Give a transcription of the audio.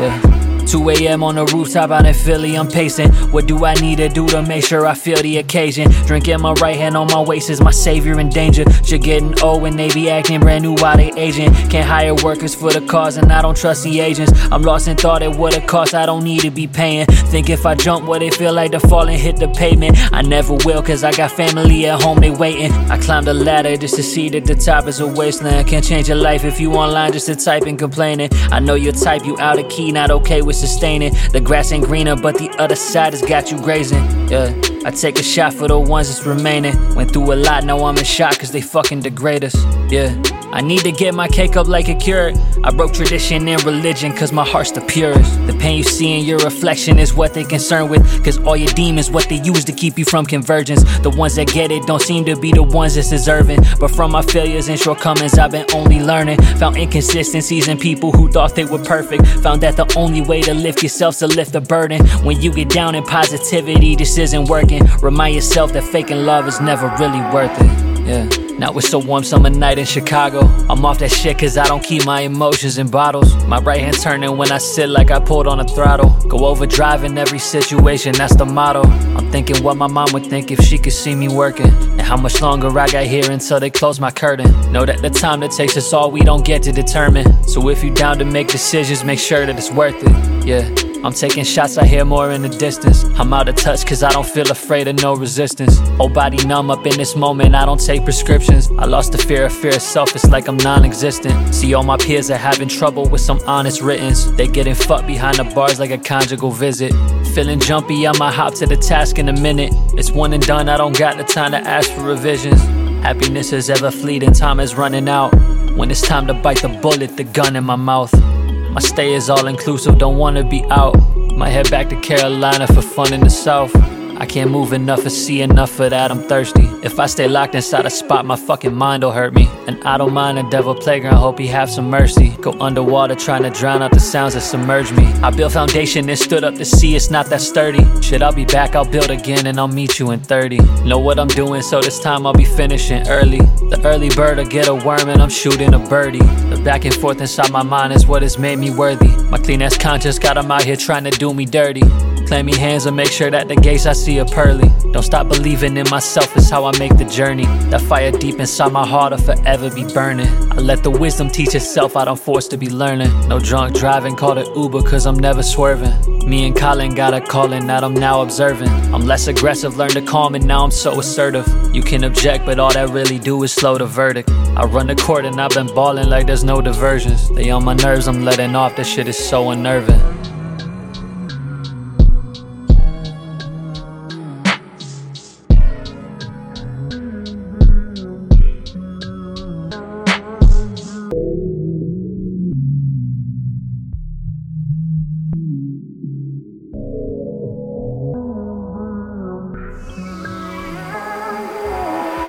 Yeah. 2 a.m. on the rooftop out in Philly, I'm pacing. What do I need to do to make sure I feel the occasion? Drinking my right hand on my waist is my savior in danger. You're getting old when they be acting brand new while they aging. Can't hire workers for the cause and I don't trust the agents. I'm lost in thought at what it costs, I don't need to be paying. Think if I jump, what it feel like to fall and hit the pavement? I never will, cause I got family at home, they waiting. I climbed the ladder just to see that the top is a wasteland. Can't change your life if you online just to type and complaining. I know your type, you out of key, not okay with sustaining. The grass ain't greener, but the other side has got you grazing. Yeah, I take a shot for the ones that's remaining. Went through a lot, now I'm in shock cause they fucking degrade us. Yeah. I need to get my cake up like a cure. I broke tradition and religion cause my heart's the purest. The pain you see in your reflection is what they concerned with. Cause all your demons, what they use to keep you from convergence. The ones that get it don't seem to be the ones that's deserving. But from my failures and shortcomings, I've been only learning. Found inconsistencies in people who thought they were perfect. Found that the only way to lift yourself to lift the burden. When you get down in positivity, this isn't working. Remind yourself that faking love is never really worth it. Yeah. Now it's a warm summer night in Chicago. I'm off that shit cause I don't keep my emotions in bottles. My right hand's turning when I sit like I pulled on a throttle. Go overdrive in every situation, that's the motto. I'm thinking what my mom would think if she could see me working. And how much longer I got here until they close my curtain. Know that the time that takes us all we don't get to determine. So if you down to make decisions, make sure that it's worth it. Yeah. I'm taking shots, I hear more in the distance. I'm out of touch cause I don't feel afraid of no resistance. Whole body numb up in this moment, I don't take prescriptions. I lost the fear of fear itself, it's like I'm non existent. See, all my peers are having trouble with some honest writtens. They getting fucked behind the bars like a conjugal visit. Feeling jumpy, I might hop to the task in a minute. It's one and done, I don't got the time to ask for revisions. Happiness is ever fleeting, time is running out. When it's time to bite the bullet, the gun in my mouth. My stay is all inclusive, don't wanna be out. Might head back to Carolina for fun in the south. I can't move enough or see enough of that, I'm thirsty. If I stay locked inside a spot, my fucking mind'll hurt me. And I don't mind a devil playground, hope he have some mercy. Go underwater trying to drown out the sounds that submerge me. I built foundation and stood up to see it's not that sturdy. Shit, I'll be back, I'll build again and I'll meet you in 30. Know what I'm doing, so this time I'll be finishing early. The early bird will get a worm and I'm shooting a birdie. The back and forth inside my mind is what has made me worthy. My clean ass conscience got him out here trying to do me dirty. Clammy hands and make sure that the gates I see are pearly. Don't stop believing in myself, is how I make the journey. That fire deep inside my heart will forever be burning. I let the wisdom teach itself, I don't force to be learning. No drunk driving, call it Uber, cause I'm never swerving. Me and Colin got a calling that I'm now observing. I'm less aggressive, learn to calm, and now I'm so assertive. You can object, but all that really do is slow the verdict. I run the court and I've been balling like there's no diversions. They on my nerves, I'm letting off, that shit is so unnerving.